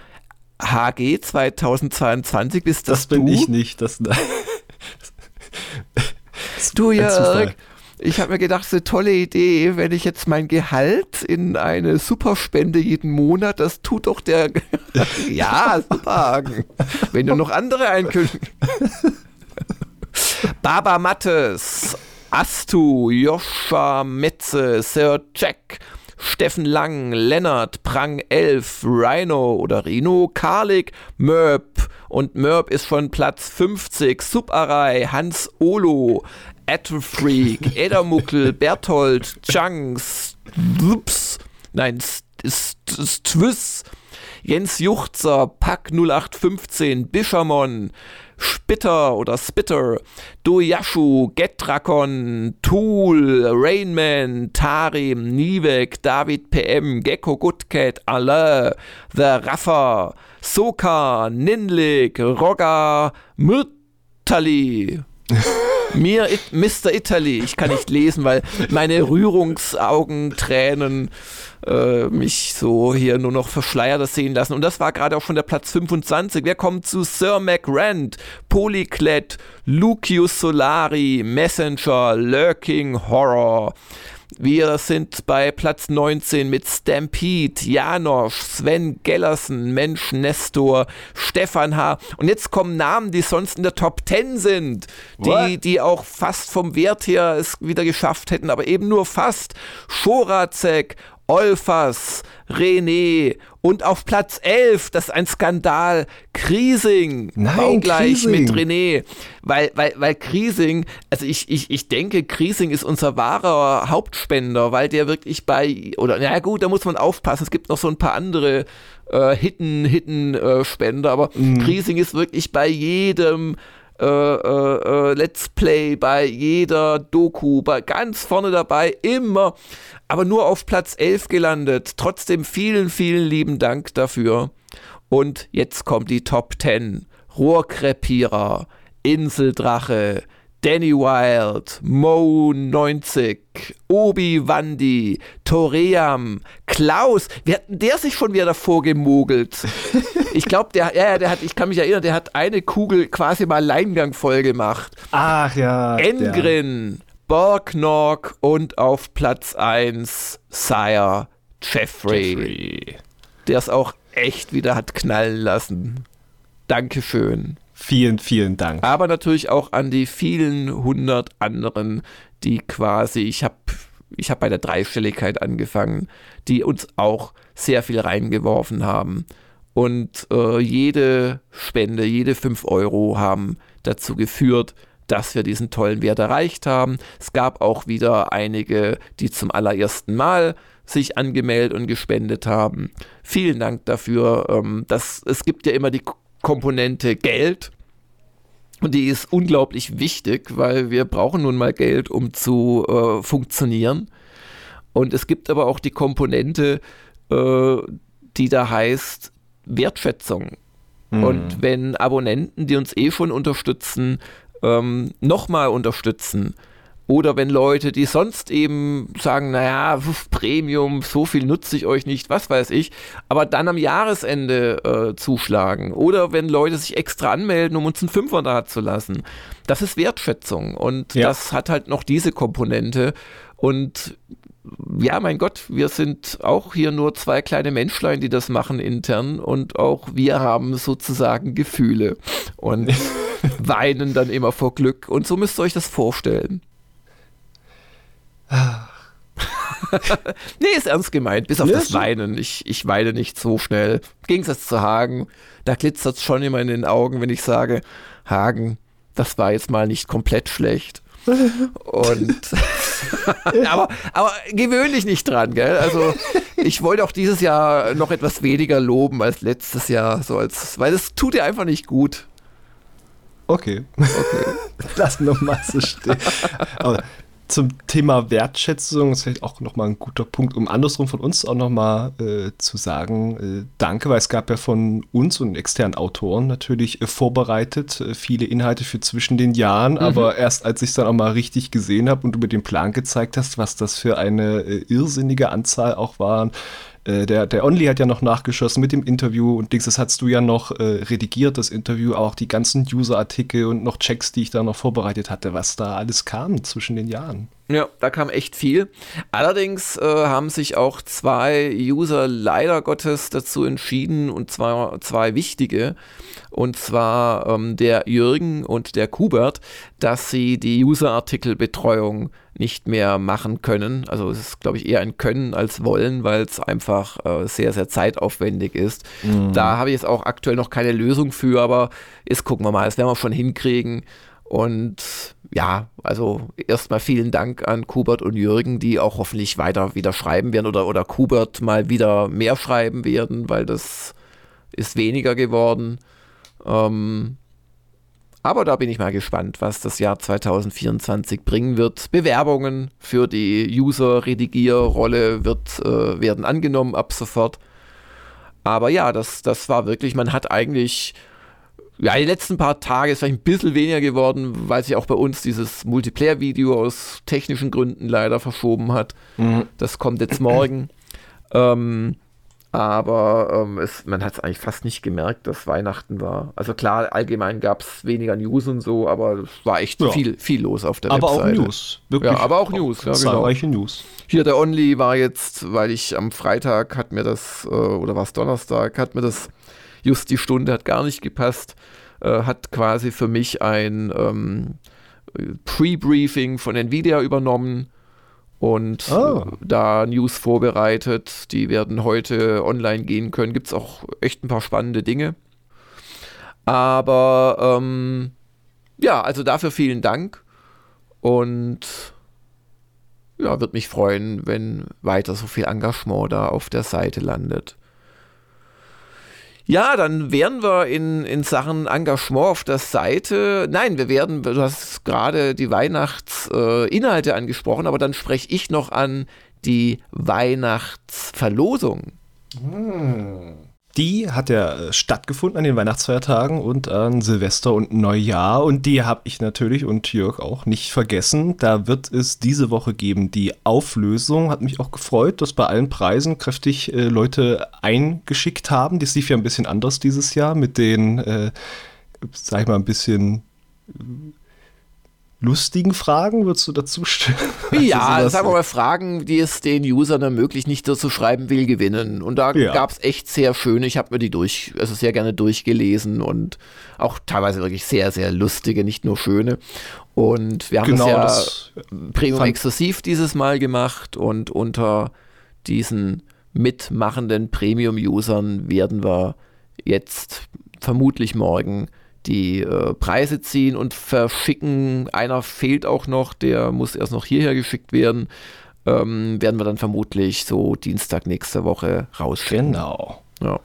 HG 2022 bist das, das bin du? ich nicht. Das, du, Jörg. ich habe mir gedacht, eine tolle Idee, wenn ich jetzt mein Gehalt in eine Superspende jeden Monat, das tut doch der. ja, Superhagen. Wenn du noch andere einkündigen. Baba Mattes, Astu, Joscha Metze, Sir Jack, Steffen Lang, Lennart, Prang 11, Rhino oder Rino, Karlik, Mörb und Mörb ist von Platz 50, Subarai, Hans Olo, Attlefreak, Edermuckel, Berthold, Chunks, Whoops, nein, Stwiss, Jens Juchzer, Pack 0815, Bishamon, Spitter oder Spitter, Doyashu, Getrakon, Tool, Rainman, Tarim, Nivek, David PM, Gecko Goodcat, Alain, The Raffer, Soka, Ninlik, Rogga, Myrtali. Mir, it, Mr. Italy. Ich kann nicht lesen, weil meine Rührungsaugentränen äh, mich so hier nur noch verschleiert sehen lassen. Und das war gerade auch schon der Platz 25. Wir kommen zu Sir McRand, Polyclet, Lucius Solari, Messenger, Lurking Horror. Wir sind bei Platz 19 mit Stampede, Janosch, Sven Gellersen, Mensch Nestor, Stefan H. Und jetzt kommen Namen, die sonst in der Top 10 sind, die, die auch fast vom Wert her es wieder geschafft hätten, aber eben nur fast. Schorazek, Olfas, René und auf Platz 11, das ist ein Skandal, Kriesing, Nein, gleich mit René, weil, weil, weil Kriesing, also ich, ich, ich denke, Kriesing ist unser wahrer Hauptspender, weil der wirklich bei, oder na gut, da muss man aufpassen, es gibt noch so ein paar andere äh, Hidden, Hidden äh, Spender, aber mhm. Kriesing ist wirklich bei jedem äh, äh, äh, Let's Play, bei jeder Doku, bei ganz vorne dabei, immer, aber nur auf Platz 11 gelandet. Trotzdem vielen, vielen lieben Dank dafür. Und jetzt kommt die Top 10. Rohrkrepierer, Inseldrache, Danny Wild, Mo90, Obi Wandi, Toream, Klaus. Wie hat der sich schon wieder davor gemogelt? Ich glaube, der, ja, der hat, ich kann mich erinnern, der hat eine Kugel quasi mal Alleingang voll gemacht. Ach ja. Engrin, Borgnorg und auf Platz 1 Sire Jeffrey. Jeffrey. Der es auch echt wieder hat knallen lassen. Dankeschön. Vielen, vielen Dank. Aber natürlich auch an die vielen hundert anderen, die quasi, ich habe ich hab bei der Dreistelligkeit angefangen, die uns auch sehr viel reingeworfen haben. Und äh, jede Spende, jede 5 Euro haben dazu geführt, dass wir diesen tollen Wert erreicht haben. Es gab auch wieder einige, die zum allerersten Mal sich angemeldet und gespendet haben. Vielen Dank dafür. Ähm, das, es gibt ja immer die Komponente Geld. Und die ist unglaublich wichtig, weil wir brauchen nun mal Geld, um zu äh, funktionieren. Und es gibt aber auch die Komponente, äh, die da heißt Wertschätzung. Mhm. Und wenn Abonnenten, die uns eh schon unterstützen, ähm, nochmal unterstützen, oder wenn Leute, die sonst eben sagen, naja, Premium, so viel nutze ich euch nicht, was weiß ich, aber dann am Jahresende äh, zuschlagen. Oder wenn Leute sich extra anmelden, um uns einen Fünfer da zu lassen. Das ist Wertschätzung und ja. das hat halt noch diese Komponente. Und ja, mein Gott, wir sind auch hier nur zwei kleine Menschlein, die das machen intern und auch wir haben sozusagen Gefühle und weinen dann immer vor Glück. Und so müsst ihr euch das vorstellen. nee, ist ernst gemeint, bis auf ja, das Weinen. Ich, ich weine nicht so schnell. Im Gegensatz zu Hagen, da glitzert es schon immer in den Augen, wenn ich sage, Hagen, das war jetzt mal nicht komplett schlecht. Und aber, aber gewöhnlich nicht dran, gell? Also ich wollte auch dieses Jahr noch etwas weniger loben als letztes Jahr, so als, weil es tut dir einfach nicht gut. Okay. Okay. Lassen wir mal so stehen. Aber zum Thema Wertschätzung ist vielleicht auch nochmal ein guter Punkt, um andersrum von uns auch nochmal äh, zu sagen, äh, danke, weil es gab ja von uns und externen Autoren natürlich äh, vorbereitet äh, viele Inhalte für zwischen den Jahren, mhm. aber erst als ich es dann auch mal richtig gesehen habe und du mir den Plan gezeigt hast, was das für eine äh, irrsinnige Anzahl auch waren, äh, der, der Only hat ja noch nachgeschossen mit dem Interview und Dings, das hast du ja noch äh, redigiert, das Interview, auch die ganzen User-Artikel und noch Checks, die ich da noch vorbereitet hatte, was da alles kam zwischen den Jahren. Ja, da kam echt viel. Allerdings äh, haben sich auch zwei User leider Gottes dazu entschieden, und zwar zwei wichtige, und zwar ähm, der Jürgen und der Kubert, dass sie die User-Artikel-Betreuung nicht mehr machen können. Also es ist, glaube ich, eher ein Können als Wollen, weil es einfach äh, sehr, sehr zeitaufwendig ist. Mhm. Da habe ich jetzt auch aktuell noch keine Lösung für, aber jetzt gucken wir mal, das werden wir schon hinkriegen. Und ja, also erstmal vielen Dank an Kubert und Jürgen, die auch hoffentlich weiter wieder schreiben werden oder, oder Kubert mal wieder mehr schreiben werden, weil das ist weniger geworden. Ähm, aber da bin ich mal gespannt, was das Jahr 2024 bringen wird. Bewerbungen für die User-Redigierrolle wird, äh, werden angenommen ab sofort. Aber ja, das, das war wirklich, man hat eigentlich ja, die letzten paar Tage ist vielleicht ein bisschen weniger geworden, weil sich auch bei uns dieses Multiplayer-Video aus technischen Gründen leider verschoben hat. Mhm. Das kommt jetzt morgen. ähm, aber ähm, es, man hat es eigentlich fast nicht gemerkt, dass Weihnachten war. Also klar, allgemein gab es weniger News und so, aber es war echt ja. viel, viel los auf der aber Webseite. Aber auch News. Wirklich. Ja, aber auch News. Ja, genau. News. Hier der Only war jetzt, weil ich am Freitag hat mir das, äh, oder war es Donnerstag, hat mir das just die Stunde hat gar nicht gepasst, äh, hat quasi für mich ein ähm, Pre-Briefing von Nvidia übernommen und oh. da News vorbereitet. Die werden heute online gehen können. Gibt es auch echt ein paar spannende Dinge. Aber ähm, ja, also dafür vielen Dank und ja, würde mich freuen, wenn weiter so viel Engagement da auf der Seite landet. Ja, dann wären wir in, in Sachen Engagement auf der Seite. Nein, wir werden, du hast gerade die Weihnachtsinhalte äh, angesprochen, aber dann spreche ich noch an die Weihnachtsverlosung. Hm. Die hat ja äh, stattgefunden an den Weihnachtsfeiertagen und an Silvester und Neujahr. Und die habe ich natürlich und Jörg auch nicht vergessen. Da wird es diese Woche geben. Die Auflösung hat mich auch gefreut, dass bei allen Preisen kräftig äh, Leute eingeschickt haben. Das lief ja ein bisschen anders dieses Jahr mit den, äh, sag ich mal, ein bisschen lustigen Fragen? Würdest du dazu stimmen? Ja, also sagen wir mal Fragen, die es den Usern ermöglicht, nicht so zu schreiben will, gewinnen. Und da ja. gab es echt sehr schöne. Ich habe mir die durch, also sehr gerne durchgelesen und auch teilweise wirklich sehr, sehr lustige, nicht nur schöne. Und wir haben genau, das ja das Premium exklusiv dieses Mal gemacht und unter diesen mitmachenden Premium-Usern werden wir jetzt vermutlich morgen die äh, Preise ziehen und verschicken. Einer fehlt auch noch, der muss erst noch hierher geschickt werden. Ähm, werden wir dann vermutlich so Dienstag nächste Woche rausschicken. Genau. Ja.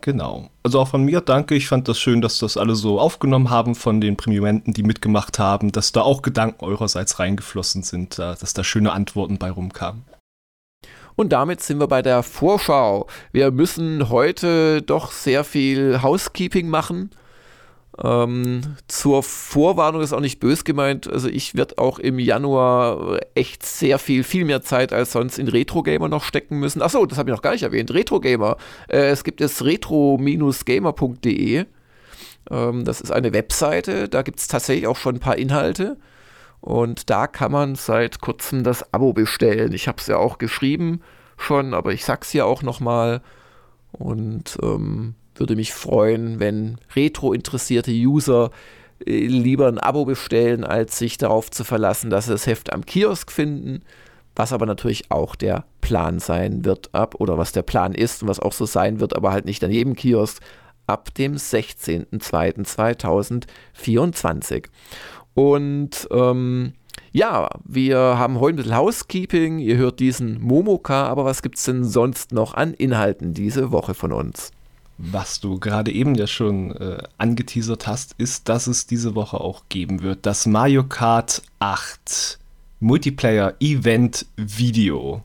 Genau. Also auch von mir danke. Ich fand das schön, dass das alle so aufgenommen haben von den Premiumenten, die mitgemacht haben, dass da auch Gedanken eurerseits reingeflossen sind, dass da schöne Antworten bei rumkamen. Und damit sind wir bei der Vorschau. Wir müssen heute doch sehr viel Housekeeping machen. Ähm, zur Vorwarnung ist auch nicht bös gemeint. Also ich werde auch im Januar echt sehr viel, viel mehr Zeit als sonst in Retro-Gamer noch stecken müssen. Achso, das habe ich noch gar nicht erwähnt. Retro-Gamer. Äh, es gibt jetzt retro-gamer.de. Ähm, das ist eine Webseite. Da gibt es tatsächlich auch schon ein paar Inhalte. Und da kann man seit kurzem das Abo bestellen. Ich habe es ja auch geschrieben schon, aber ich sag's ja auch nochmal. Und ähm, würde mich freuen, wenn Retro-interessierte User äh, lieber ein Abo bestellen, als sich darauf zu verlassen, dass sie das Heft am Kiosk finden. Was aber natürlich auch der Plan sein wird ab, oder was der Plan ist und was auch so sein wird, aber halt nicht an jedem Kiosk, ab dem 16.02.2024. Und ähm, ja, wir haben heute ein bisschen Housekeeping. Ihr hört diesen Momoka, aber was gibt es denn sonst noch an Inhalten diese Woche von uns? Was du gerade eben ja schon äh, angeteasert hast, ist, dass es diese Woche auch geben wird. Das Mario Kart 8 Multiplayer Event Video.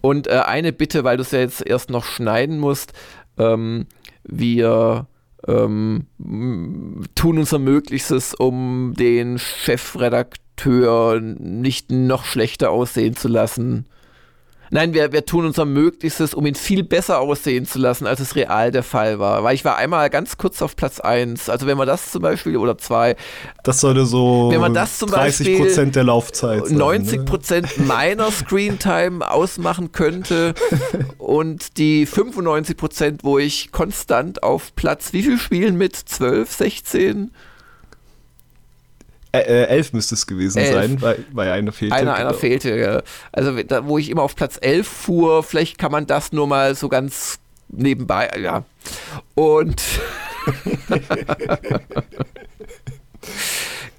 Und äh, eine Bitte, weil du es ja jetzt erst noch schneiden musst. Ähm, wir ähm, tun unser Möglichstes, um den Chefredakteur nicht noch schlechter aussehen zu lassen. Nein, wir, wir tun unser Möglichstes, um ihn viel besser aussehen zu lassen, als es real der Fall war. Weil ich war einmal ganz kurz auf Platz 1. Also wenn man das zum Beispiel, oder 2. Das sollte so wenn man das zum 30 Prozent der Laufzeit sein, 90 Prozent ne? meiner Screentime ausmachen könnte und die 95 Prozent, wo ich konstant auf Platz, wie viel spielen mit? 12, 16? Äh, äh, elf müsste es gewesen elf. sein, weil, weil einer fehlte. Einer, einer genau. fehlte, ja. Also da, wo ich immer auf Platz 11 fuhr, vielleicht kann man das nur mal so ganz nebenbei, ja. Und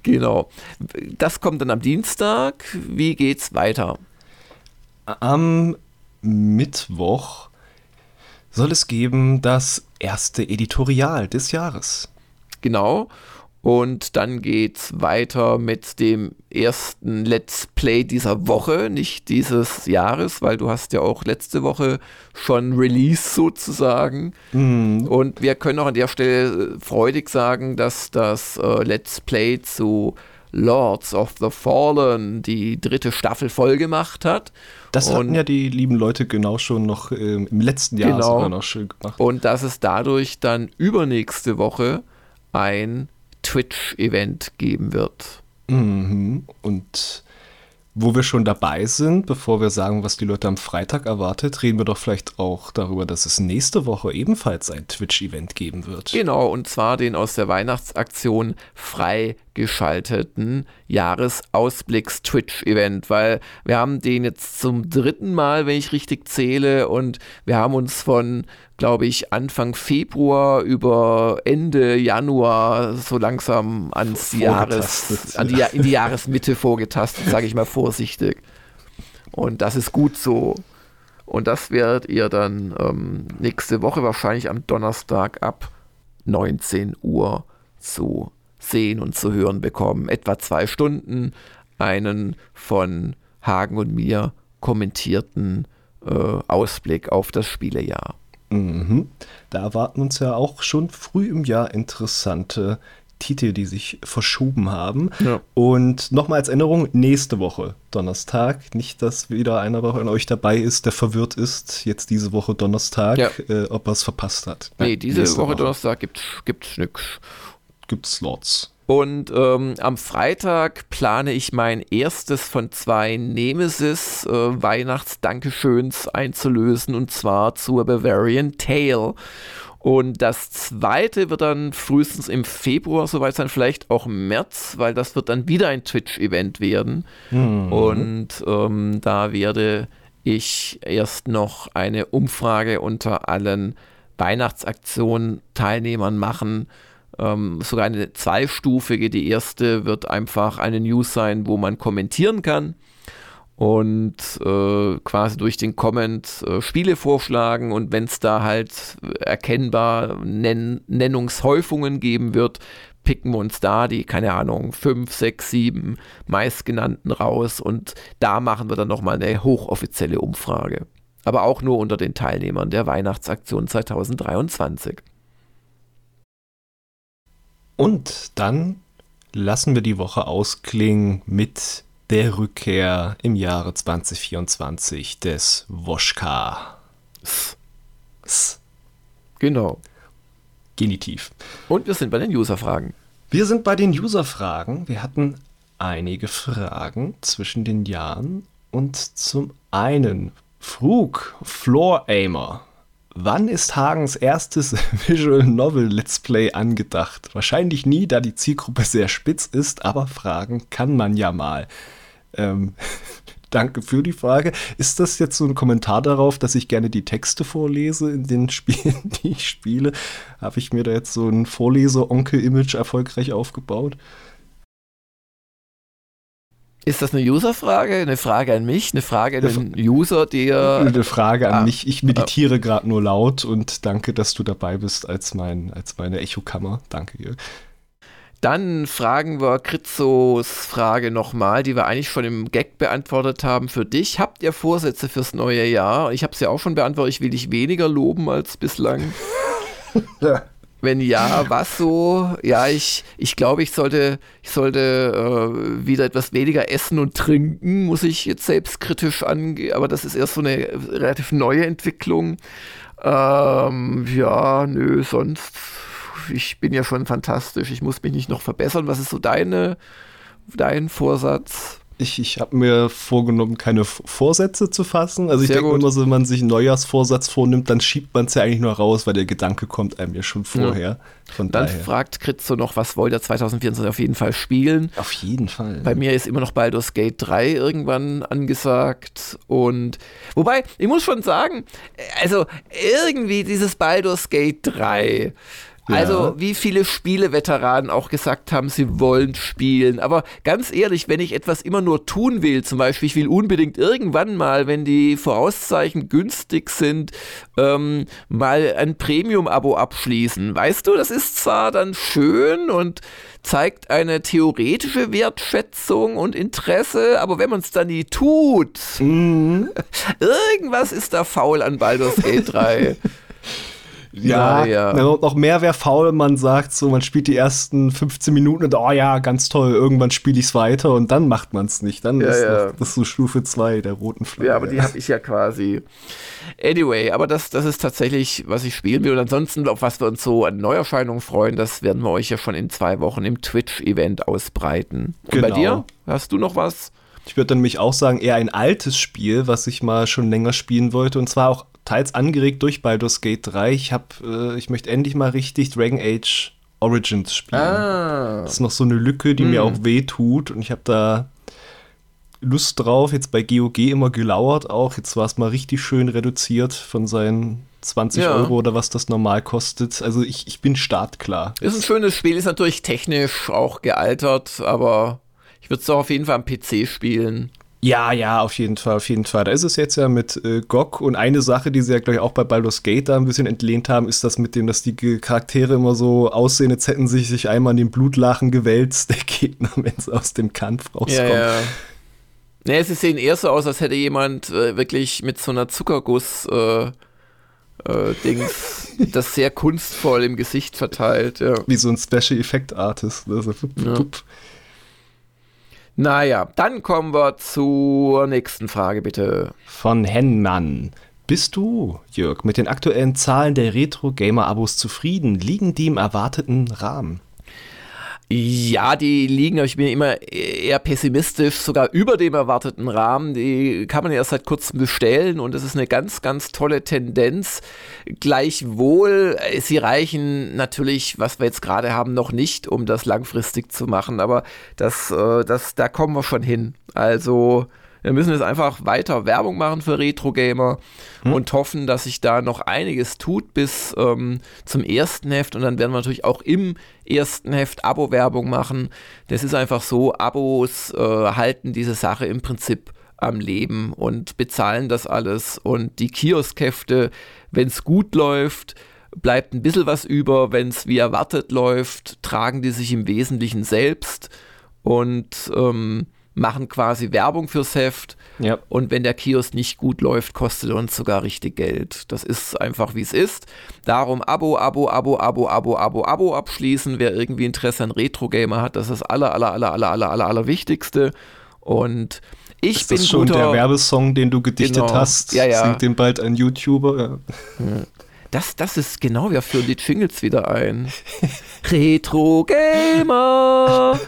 genau. Das kommt dann am Dienstag. Wie geht's weiter? Am Mittwoch soll es geben das erste Editorial des Jahres. Genau. Und dann geht's weiter mit dem ersten Let's Play dieser Woche, nicht dieses Jahres, weil du hast ja auch letzte Woche schon Release sozusagen. Mhm. Und wir können auch an der Stelle freudig sagen, dass das äh, Let's Play zu Lords of the Fallen die dritte Staffel voll gemacht hat. Das und hatten ja die lieben Leute genau schon noch äh, im letzten Jahr genau. sogar noch schön gemacht. Und dass es dadurch dann übernächste Woche ein Twitch-Event geben wird. Mhm. Und wo wir schon dabei sind, bevor wir sagen, was die Leute am Freitag erwartet, reden wir doch vielleicht auch darüber, dass es nächste Woche ebenfalls ein Twitch-Event geben wird. Genau, und zwar den aus der Weihnachtsaktion freigeschalteten Jahresausblicks-Twitch-Event, weil wir haben den jetzt zum dritten Mal, wenn ich richtig zähle, und wir haben uns von glaube ich, Anfang Februar über Ende Januar so langsam ans Jahres, an die, in die Jahresmitte vorgetastet, sage ich mal vorsichtig. Und das ist gut so. Und das werdet ihr dann ähm, nächste Woche wahrscheinlich am Donnerstag ab 19 Uhr zu sehen und zu hören bekommen. Etwa zwei Stunden einen von Hagen und mir kommentierten äh, Ausblick auf das Spielejahr. Mhm. Da erwarten uns ja auch schon früh im Jahr interessante Titel, die sich verschoben haben. Ja. Und nochmal als Erinnerung, nächste Woche Donnerstag. Nicht, dass wieder einer von euch dabei ist, der verwirrt ist, jetzt diese Woche Donnerstag, ja. äh, ob er es verpasst hat. Nee, diese Woche, Woche, Donnerstag gibt es nichts. Gibt Slots. Und ähm, am Freitag plane ich mein erstes von zwei Nemesis äh, Weihnachtsdankeschöns einzulösen und zwar zur Bavarian Tale. Und das zweite wird dann frühestens im Februar soweit sein, vielleicht auch im März, weil das wird dann wieder ein Twitch-Event werden. Mhm. Und ähm, da werde ich erst noch eine Umfrage unter allen Weihnachtsaktionen Teilnehmern machen ähm, sogar eine zweistufige. Die erste wird einfach eine News sein, wo man kommentieren kann und äh, quasi durch den Comment äh, Spiele vorschlagen und wenn es da halt erkennbar Nenn Nennungshäufungen geben wird, picken wir uns da die, keine Ahnung, 5, 6, 7 meistgenannten raus und da machen wir dann nochmal eine hochoffizielle Umfrage. Aber auch nur unter den Teilnehmern der Weihnachtsaktion 2023. Und dann lassen wir die Woche ausklingen mit der Rückkehr im Jahre 2024 des Woschka. Genau. Genitiv. Und wir sind bei den User-Fragen. Wir sind bei den User-Fragen. Wir hatten einige Fragen zwischen den Jahren. Und zum einen Frug, Floor Aimer, Wann ist Hagens erstes Visual Novel Let's Play angedacht? Wahrscheinlich nie, da die Zielgruppe sehr spitz ist, aber fragen kann man ja mal. Ähm, danke für die Frage. Ist das jetzt so ein Kommentar darauf, dass ich gerne die Texte vorlese in den Spielen, die ich spiele? Habe ich mir da jetzt so ein Vorleser-Onkel-Image erfolgreich aufgebaut? Ist das eine User-Frage, eine Frage an mich, eine Frage an den User, der. Eine Frage an ah, mich. Ich meditiere ah. gerade nur laut und danke, dass du dabei bist als, mein, als meine Echokammer. Danke dir. Dann fragen wir Kritzos Frage nochmal, die wir eigentlich schon im Gag beantwortet haben für dich. Habt ihr Vorsätze fürs neue Jahr? Ich habe sie ja auch schon beantwortet. Ich will dich weniger loben als bislang. ja. Wenn ja, was so? Ja, ich, ich glaube, ich sollte, ich sollte äh, wieder etwas weniger essen und trinken, muss ich jetzt selbstkritisch angehen, aber das ist erst so eine relativ neue Entwicklung. Ähm, ja, nö, sonst, ich bin ja schon fantastisch, ich muss mich nicht noch verbessern. Was ist so deine, dein Vorsatz? Ich, ich habe mir vorgenommen, keine Vorsätze zu fassen. Also ich denke immer so, wenn man sich einen Neujahrsvorsatz vornimmt, dann schiebt man es ja eigentlich nur raus, weil der Gedanke kommt einem ja schon vorher. Ja. Von dann daher. fragt Kritzo noch, was wollt ihr 2024 auf jeden Fall spielen? Auf jeden Fall. Bei mir ist immer noch Baldur's Gate 3 irgendwann angesagt. Und wobei, ich muss schon sagen, also irgendwie dieses Baldur's Gate 3 also, wie viele Spieleveteranen auch gesagt haben, sie wollen spielen. Aber ganz ehrlich, wenn ich etwas immer nur tun will, zum Beispiel, ich will unbedingt irgendwann mal, wenn die Vorauszeichen günstig sind, ähm, mal ein Premium-Abo abschließen. Weißt du, das ist zwar dann schön und zeigt eine theoretische Wertschätzung und Interesse, aber wenn man es dann nie tut, mhm. irgendwas ist da faul an Baldur's Gate 3. Ja, ja. noch mehr wäre faul, man sagt so, man spielt die ersten 15 Minuten und oh ja, ganz toll, irgendwann spiele ich es weiter und dann macht man es nicht. Dann ja, ist ja. Noch, das ist so Stufe 2 der roten Flagge. Ja, aber die habe ich ja quasi. Anyway, aber das, das ist tatsächlich, was ich spielen will. Und ansonsten, auf was wir uns so an Neuerscheinungen freuen, das werden wir euch ja schon in zwei Wochen im Twitch-Event ausbreiten. Und genau. bei dir? Hast du noch was? Ich würde dann mich auch sagen, eher ein altes Spiel, was ich mal schon länger spielen wollte. Und zwar auch teils angeregt durch Baldur's Gate 3. Ich habe, äh, ich möchte endlich mal richtig Dragon Age Origins spielen. Ah. Das ist noch so eine Lücke, die hm. mir auch weh tut und ich habe da Lust drauf. Jetzt bei GOG immer gelauert auch. Jetzt war es mal richtig schön reduziert von seinen 20 ja. Euro oder was das normal kostet. Also ich, ich bin startklar. Ist ein schönes Spiel, ist natürlich technisch auch gealtert, aber ich würde es doch auf jeden Fall am PC spielen. Ja, ja, auf jeden Fall, auf jeden Fall. Da ist es jetzt ja mit äh, GOG und eine Sache, die sie ja, glaube ich, auch bei Baldur's Gate da ein bisschen entlehnt haben, ist das mit dem, dass die Charaktere immer so aussehen, als hätten sich sich einmal in den Blutlachen gewälzt, der Gegner, wenn sie aus dem Kampf rauskommen. Ja, ja. Nee, sie sehen eher so aus, als hätte jemand äh, wirklich mit so einer Zuckerguss äh, äh, Dings das sehr kunstvoll im Gesicht verteilt. Ja. Wie so ein Special Effect Artist. Also, ja. Naja, dann kommen wir zur nächsten Frage, bitte. Von Henmann. Bist du, Jörg, mit den aktuellen Zahlen der Retro-Gamer-Abos zufrieden? Liegen die im erwarteten Rahmen? Ja, die liegen, ich bin immer eher pessimistisch, sogar über dem erwarteten Rahmen. Die kann man erst seit kurzem bestellen und das ist eine ganz, ganz tolle Tendenz. Gleichwohl, äh, sie reichen natürlich, was wir jetzt gerade haben, noch nicht, um das langfristig zu machen, aber das, äh, das, da kommen wir schon hin. Also, wir müssen jetzt einfach weiter Werbung machen für Retro-Gamer hm. und hoffen, dass sich da noch einiges tut bis ähm, zum ersten Heft. Und dann werden wir natürlich auch im ersten Heft Abo-Werbung machen. Das ist einfach so, Abos äh, halten diese Sache im Prinzip am Leben und bezahlen das alles. Und die Kioskhefte, wenn es gut läuft, bleibt ein bisschen was über. Wenn es wie erwartet läuft, tragen die sich im Wesentlichen selbst. Und ähm, machen quasi Werbung fürs Heft. Ja. Und wenn der Kiosk nicht gut läuft, kostet er uns sogar richtig Geld. Das ist einfach wie es ist. Darum Abo, Abo, Abo, Abo, Abo, Abo, Abo abschließen. Wer irgendwie Interesse an Retro-Gamer hat, das ist das aller, aller, aller, aller, aller, aller, aller Wichtigste. Und ich ist bin das schon guter, der Werbesong, den du gedichtet genau. hast? Ja, ja. Singt den bald ein YouTuber? Ja. Das, das ist genau, wir führen die Jingles wieder ein. Retro Gamer.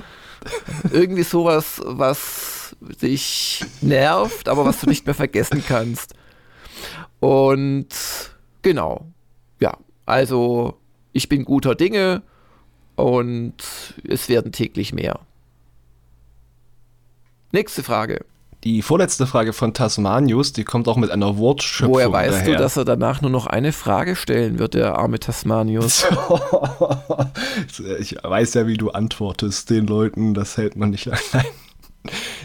Irgendwie sowas, was dich nervt, aber was du nicht mehr vergessen kannst. Und genau, ja, also ich bin guter Dinge und es werden täglich mehr. Nächste Frage. Die vorletzte Frage von Tasmanius, die kommt auch mit einer Wortschöpfung Woher weißt daher. du, dass er danach nur noch eine Frage stellen wird, der arme Tasmanius? ich weiß ja, wie du antwortest den Leuten, das hält man nicht allein.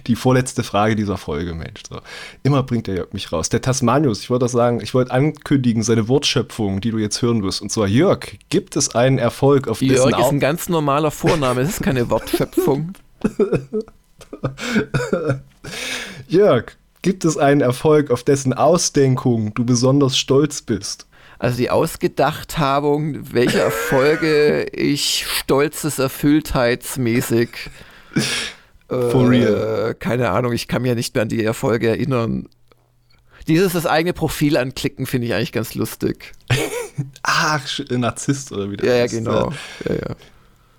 Die vorletzte Frage dieser Folge, Mensch. So. Immer bringt der Jörg mich raus. Der Tasmanius, ich wollte sagen, ich wollte ankündigen, seine Wortschöpfung, die du jetzt hören wirst. Und zwar, Jörg, gibt es einen Erfolg auf Jörg dessen Jörg ist ein ganz normaler Vorname, es ist keine Wortschöpfung. Jörg, gibt es einen Erfolg, auf dessen Ausdenkung du besonders stolz bist? Also die Ausgedachthabung, welche Erfolge ich stolzes Erfülltheitsmäßig For real. Äh, keine Ahnung, ich kann mir nicht mehr an die Erfolge erinnern. Dieses das eigene Profil anklicken finde ich eigentlich ganz lustig. Ach, Narzisst oder wie der Ja, ja, genau. Ja, ja.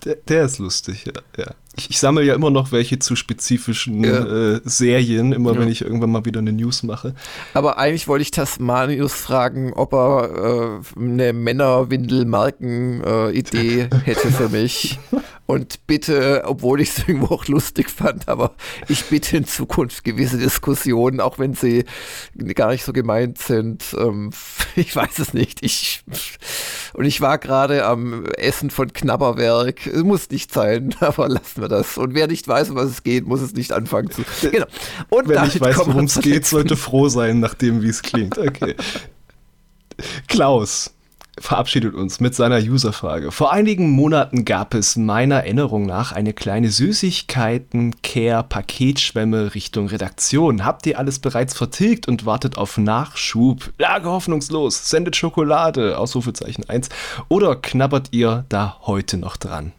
Der, der, ist lustig, ja. ja. Ich, ich sammle ja immer noch welche zu spezifischen ja. äh, Serien, immer ja. wenn ich irgendwann mal wieder eine News mache. Aber eigentlich wollte ich Tasmanius fragen, ob er äh, eine Männerwindel-Marken-Idee äh, hätte für mich. Und bitte, obwohl ich es irgendwo auch lustig fand, aber ich bitte in Zukunft gewisse Diskussionen, auch wenn sie gar nicht so gemeint sind. Ähm, ich weiß es nicht. Ich, und ich war gerade am Essen von Knabberwerk. Es muss nicht sein, aber lassen wir das. Und wer nicht weiß, um was es geht, muss es nicht anfangen zu. Genau. Und wer nicht weiß, worum es geht, sollte froh sein, nachdem wie es klingt. Okay. Klaus verabschiedet uns mit seiner Userfrage. Vor einigen Monaten gab es meiner Erinnerung nach eine kleine Süßigkeiten-Care-Paketschwemme Richtung Redaktion. Habt ihr alles bereits vertilgt und wartet auf Nachschub? Lage hoffnungslos. Sendet Schokolade. Ausrufezeichen 1. Oder knabbert ihr da heute noch dran?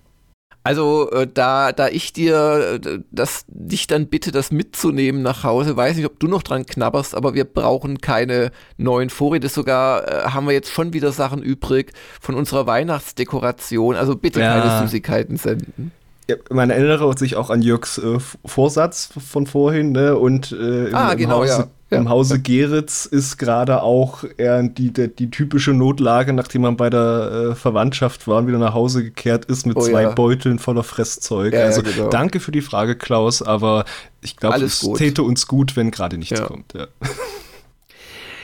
Also äh, da, da ich dir äh, das, dich dann bitte, das mitzunehmen nach Hause, weiß nicht, ob du noch dran knabberst, aber wir brauchen keine neuen Vorräte. Sogar äh, haben wir jetzt schon wieder Sachen übrig von unserer Weihnachtsdekoration. Also bitte ja. keine Süßigkeiten senden. Ja, man erinnere sich auch an Jörgs äh, Vorsatz von vorhin, ne? Und äh, im, ah, genau, Hause, ja. Ja. Im Hause Geritz ist gerade auch eher die, die, die, typische Notlage, nachdem man bei der äh, Verwandtschaft war und wieder nach Hause gekehrt ist mit oh, zwei ja. Beuteln voller Fresszeug. Ja, also genau. danke für die Frage, Klaus, aber ich glaube, es gut. täte uns gut, wenn gerade nichts kommt.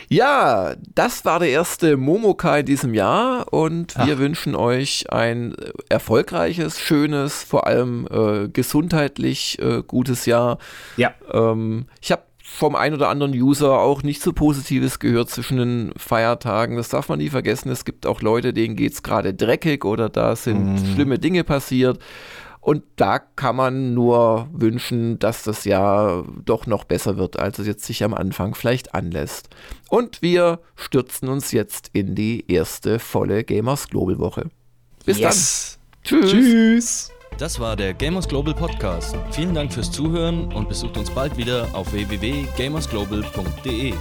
Ja. Das war der erste Momoka in diesem Jahr und wir Ach. wünschen euch ein erfolgreiches, schönes, vor allem äh, gesundheitlich äh, gutes Jahr. Ja. Ähm, ich habe vom ein oder anderen User auch nicht so Positives gehört zwischen den Feiertagen. Das darf man nie vergessen. Es gibt auch Leute, denen geht es gerade dreckig oder da sind mm. schlimme Dinge passiert. Und da kann man nur wünschen, dass das Jahr doch noch besser wird, als es jetzt sich am Anfang vielleicht anlässt. Und wir stürzen uns jetzt in die erste volle Gamers Global Woche. Bis yes. dann. Tschüss. Tschüss. Das war der Gamers Global Podcast. Vielen Dank fürs Zuhören und besucht uns bald wieder auf www.gamersglobal.de.